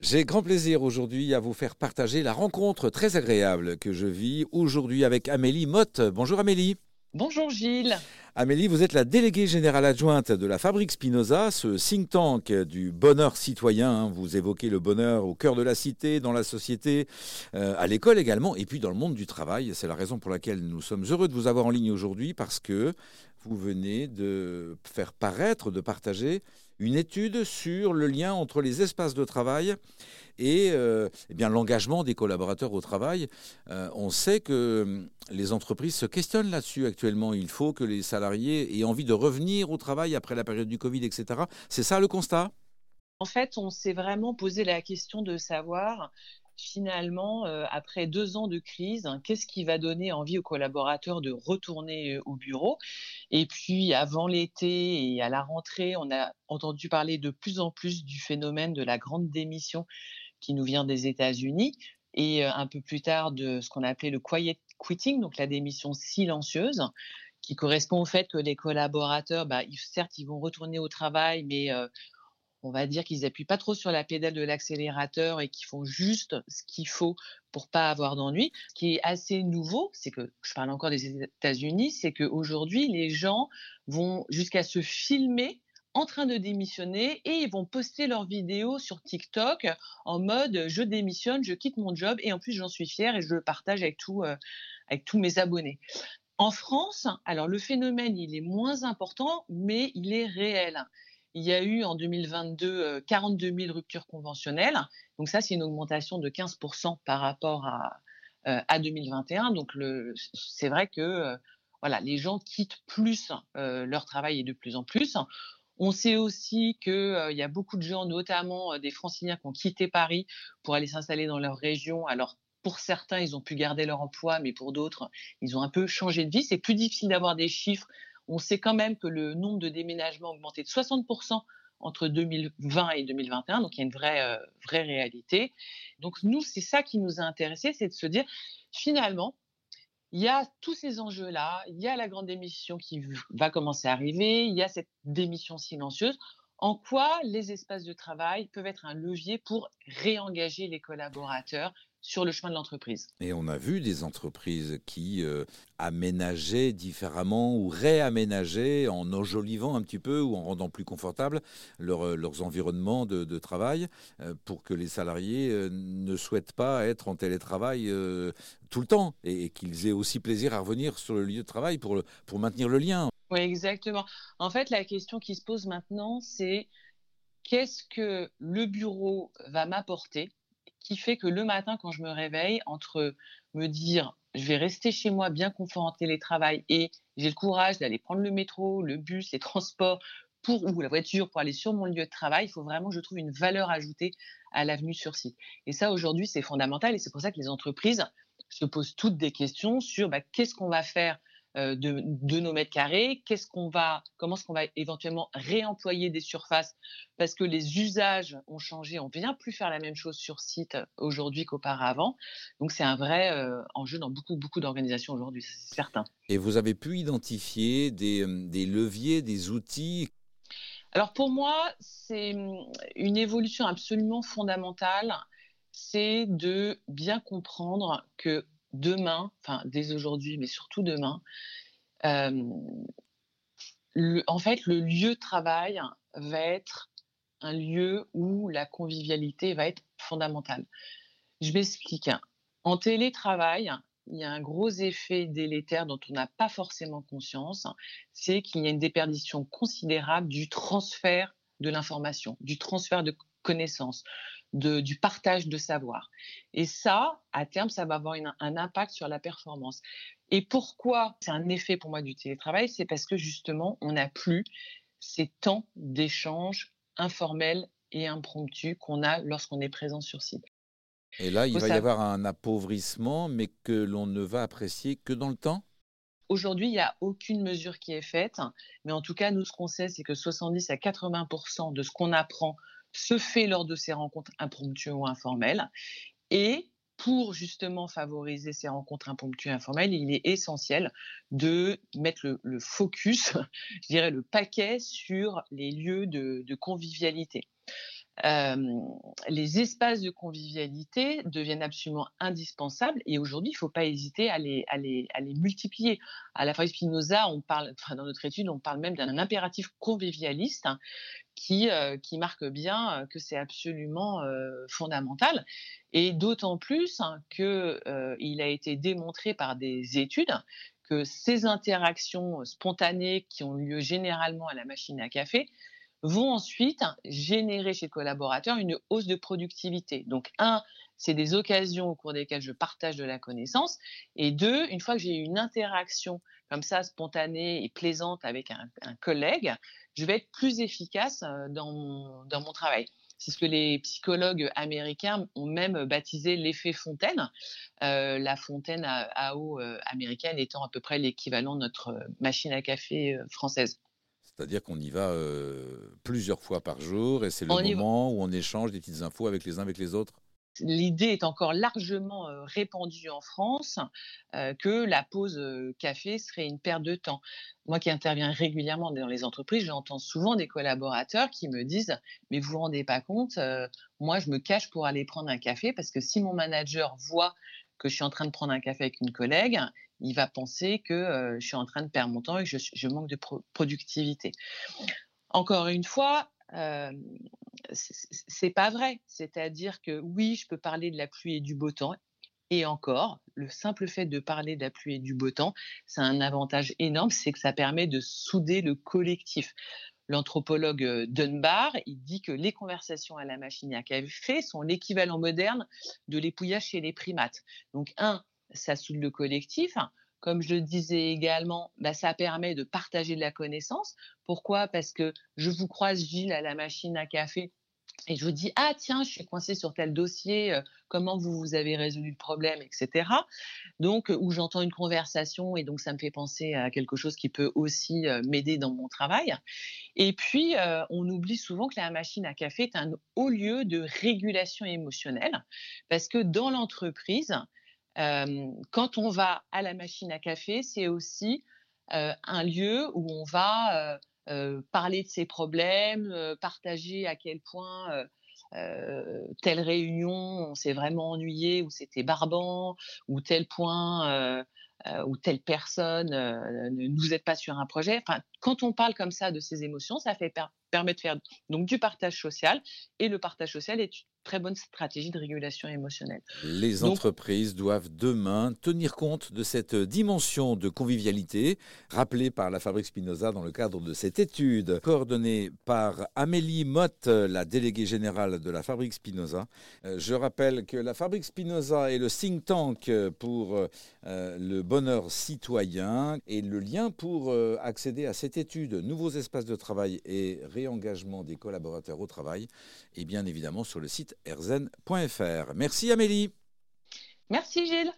J'ai grand plaisir aujourd'hui à vous faire partager la rencontre très agréable que je vis aujourd'hui avec Amélie Motte. Bonjour Amélie. Bonjour Gilles. Amélie, vous êtes la déléguée générale adjointe de la Fabrique Spinoza, ce think tank du bonheur citoyen. Vous évoquez le bonheur au cœur de la cité, dans la société, euh, à l'école également, et puis dans le monde du travail. C'est la raison pour laquelle nous sommes heureux de vous avoir en ligne aujourd'hui, parce que vous venez de faire paraître, de partager une étude sur le lien entre les espaces de travail et euh, eh bien l'engagement des collaborateurs au travail. Euh, on sait que hum, les entreprises se questionnent là-dessus actuellement. Il faut que les salariés aient envie de revenir au travail après la période du Covid, etc. C'est ça le constat? En fait, on s'est vraiment posé la question de savoir finalement, euh, après deux ans de crise, hein, qu'est-ce qui va donner envie aux collaborateurs de retourner euh, au bureau? Et puis, avant l'été et à la rentrée, on a entendu parler de plus en plus du phénomène de la grande démission qui nous vient des États-Unis et euh, un peu plus tard de ce qu'on a appelé le quiet quitting, donc la démission silencieuse qui correspond au fait que les collaborateurs, bah, certes, ils vont retourner au travail, mais on va dire qu'ils appuient pas trop sur la pédale de l'accélérateur et qu'ils font juste ce qu'il faut pour pas avoir d'ennui. Ce qui est assez nouveau, c'est que je parle encore des États-Unis, c'est qu'aujourd'hui les gens vont jusqu'à se filmer en train de démissionner et ils vont poster leurs vidéos sur TikTok en mode je démissionne, je quitte mon job et en plus j'en suis fière et je le partage avec tous mes abonnés. En France, alors le phénomène il est moins important, mais il est réel il y a eu en 2022 42 000 ruptures conventionnelles. Donc ça, c'est une augmentation de 15% par rapport à, euh, à 2021. Donc c'est vrai que euh, voilà, les gens quittent plus euh, leur travail et de plus en plus. On sait aussi qu'il y a beaucoup de gens, notamment des franciliens, qui ont quitté Paris pour aller s'installer dans leur région. Pour certains, ils ont pu garder leur emploi, mais pour d'autres, ils ont un peu changé de vie. C'est plus difficile d'avoir des chiffres on sait quand même que le nombre de déménagements a augmenté de 60% entre 2020 et 2021, donc il y a une vraie, euh, vraie réalité. Donc nous, c'est ça qui nous a intéressés, c'est de se dire, finalement, il y a tous ces enjeux-là, il y a la grande démission qui va commencer à arriver, il y a cette démission silencieuse. En quoi les espaces de travail peuvent être un levier pour réengager les collaborateurs sur le chemin de l'entreprise. Et on a vu des entreprises qui euh, aménageaient différemment ou réaménageaient en enjolivant un petit peu ou en rendant plus confortable euh, leurs environnements de, travail euh, pour que les salariés ne souhaitent pas être en télétravail tout le temps et, qu'ils aient aussi plaisir à revenir sur le lieu de travail pour, pour maintenir le lien. Oui, exactement. En fait, la question qui se pose maintenant, c'est qu'est-ce que le bureau va m'apporter qui fait que le matin, quand je me réveille, entre me dire je vais rester chez moi bien confort en télétravail et j'ai le courage d'aller prendre le métro, le bus, les transports pour, ou la voiture pour aller sur mon lieu de travail, il faut vraiment je trouve une valeur ajoutée à l'avenue sur site. Et ça, aujourd'hui, c'est fondamental et c'est pour ça que les entreprises se posent toutes des questions sur bah, qu'est-ce qu'on va faire euh, de, nos mètres carrés, qu'est-ce qu'on va, comment est-ce qu'on va éventuellement réemployer des surfaces? Parce que les usages ont changé, on vient plus faire la même chose sur site aujourd'hui qu'auparavant. Donc c'est un vrai euh, enjeu dans beaucoup beaucoup d'organisations aujourd'hui, c'est certain. Et vous avez pu identifier des, euh, des leviers, des outils? Alors pour moi, c'est hum, une évolution absolument fondamentale, c'est de bien comprendre que demain, enfin dès aujourd'hui, mais surtout demain, euh, en fait, le lieu de travail va être un lieu où la convivialité va être fondamentale. Je m'explique. En télétravail, il y a un gros effet délétère dont on n'a pas forcément conscience, c'est qu'il y a une déperdition considérable du transfert de l'information, du transfert de connaissances, du partage de savoir. Et ça, à terme, ça va avoir un impact sur la performance. Et pourquoi c'est un effet pour moi du télétravail C'est parce que justement, on n'a plus ces temps d'échange informels et impromptus qu'on a lorsqu'on est présent sur site. Et là, il va y avoir un appauvrissement, mais que l'on ne va apprécier que dans le temps? Aujourd'hui, il n'y a aucune mesure qui est faite, mais en tout cas, nous, ce qu'on sait, c'est que 70 à 80% de ce qu'on apprend se fait lors de ces rencontres impromptueuses ou informelles. Et pour justement favoriser ces rencontres impromptueuses et informelles, il est essentiel de mettre le, focus, je dirais le paquet sur les lieux de, convivialité. Les espaces de convivialité deviennent absolument indispensables et aujourd'hui, il ne faut pas hésiter à les, multiplier. À la Fabrique Spinoza, on parle, dans notre étude, on parle même d'un impératif convivialiste hein, qui, qui marque bien que c'est absolument fondamental. Et d'autant plus hein, qu'il a été démontré par des études que ces interactions spontanées qui ont lieu généralement à la machine à café vont ensuite générer chez le collaborateur une hausse de productivité. Donc, un, c'est des occasions au cours desquelles je partage de la connaissance. Et deux, une fois que j'ai une interaction comme ça, spontanée et plaisante avec un, collègue, je vais être plus efficace euh, dans mon, travail. C'est ce que les psychologues américains ont même baptisé l'effet fontaine, euh, la fontaine à, eau euh, américaine étant à peu près l'équivalent de notre machine à café française. C'est-à-dire qu'on y va plusieurs fois par jour et c'est le moment où on échange des petites infos avec les uns avec les autres l'idée est encore largement répandue en France que la pause café serait une perte de temps. Moi qui interviens régulièrement dans les entreprises, j'entends souvent des collaborateurs qui me disent Mais vous vous rendez pas compte, moi je me cache pour aller prendre un café parce que si mon manager voit que je suis en train de prendre un café avec une collègue, il va penser que je suis en train de perdre mon temps et que je, manque de productivité. Encore une fois, c'est pas vrai. C'est-à-dire que oui, je peux parler de la pluie et du beau temps. Et encore, le simple fait de parler de la pluie et du beau temps, c'est un avantage énorme, c'est que ça permet de souder le collectif. L'anthropologue Dunbar, il dit que les conversations à la machine à café sont l'équivalent moderne de l'épouillage chez les primates. Donc, un, ça soude le collectif. Comme je le disais également, bah, ça permet de partager de la connaissance. Pourquoi? Parce que je vous croise, Gilles, à la machine à café et je vous dis ah tiens je suis coincé sur tel dossier euh, comment vous vous avez résolu le problème etc donc euh, où j'entends une conversation et donc ça me fait penser à quelque chose qui peut aussi euh, m'aider dans mon travail. Et puis on oublie souvent que la machine à café est un haut lieu de régulation émotionnelle parce que dans l'entreprise quand on va à la machine à café, c'est aussi un lieu où on va parler de ses problèmes, partager à quel point telle réunion on s'est vraiment ennuyé ou c'était barbant ou tel point ou telle personne ne nous aide pas sur un projet. Enfin, quand on parle comme ça de ses émotions, ça permet de faire donc du partage social et le partage social est très bonne stratégie de régulation émotionnelle. Les entreprises doivent demain tenir compte de cette dimension de convivialité rappelée par la Fabrique Spinoza dans le cadre de cette étude coordonnée par Amélie Mott, la déléguée générale de la Fabrique Spinoza. Euh, je rappelle que la Fabrique Spinoza est le think tank pour euh, le bonheur citoyen et le lien pour euh, accéder à cette étude, nouveaux espaces de travail et réengagement des collaborateurs au travail, et bien évidemment sur le site Merci Amélie. Merci Gilles.